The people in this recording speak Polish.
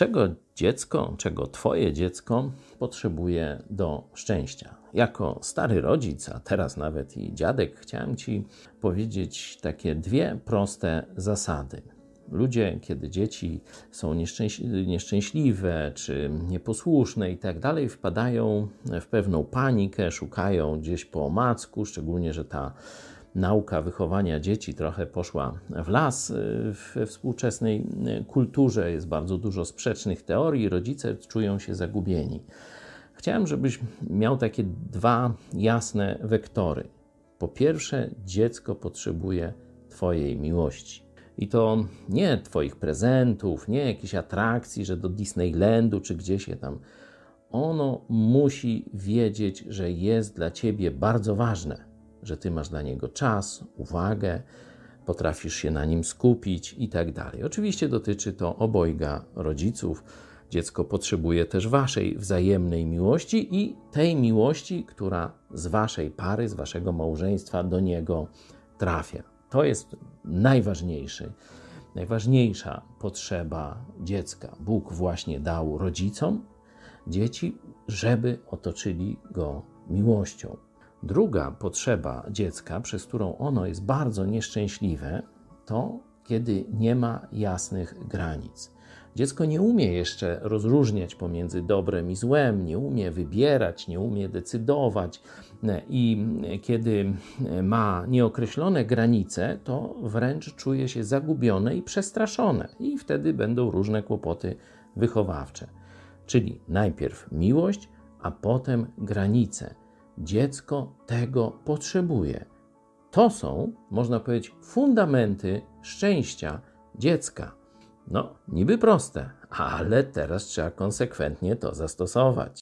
Czego dziecko, czego Twoje dziecko potrzebuje do szczęścia? Jako stary rodzic, a teraz nawet i dziadek, chciałem Ci powiedzieć takie dwie proste zasady. Ludzie, kiedy dzieci są nieszczęśliwe czy nieposłuszne i tak dalej, wpadają w pewną panikę, szukają gdzieś po omacku, szczególnie, że ta nauka wychowania dzieci trochę poszła w las w współczesnej kulturze. Jest bardzo dużo sprzecznych teorii, rodzice czują się zagubieni. Chciałem, żebyś miał takie dwa jasne wektory. Po pierwsze, dziecko potrzebuje Twojej miłości. I to nie Twoich prezentów, nie jakichś atrakcji, że do Disneylandu czy gdzieś je tam. Ono musi wiedzieć, że jest dla Ciebie bardzo ważne że ty masz dla niego czas, uwagę, potrafisz się na nim skupić i tak dalej. Oczywiście dotyczy to obojga rodziców. Dziecko potrzebuje też waszej wzajemnej miłości i tej miłości, która z waszej pary, z waszego małżeństwa do niego trafia. To jest najważniejszy, najważniejsza potrzeba dziecka. Bóg właśnie dał rodzicom dzieci, żeby otoczyli go miłością. Druga potrzeba dziecka, przez którą ono jest bardzo nieszczęśliwe, to kiedy nie ma jasnych granic. Dziecko nie umie jeszcze rozróżniać pomiędzy dobrem i złem, nie umie wybierać, nie umie decydować, i kiedy ma nieokreślone granice, to wręcz czuje się zagubione i przestraszone, i wtedy będą różne kłopoty wychowawcze. Czyli najpierw miłość, a potem granice Dziecko tego potrzebuje. To są, można powiedzieć, fundamenty szczęścia dziecka. No, niby proste, ale teraz trzeba konsekwentnie to zastosować.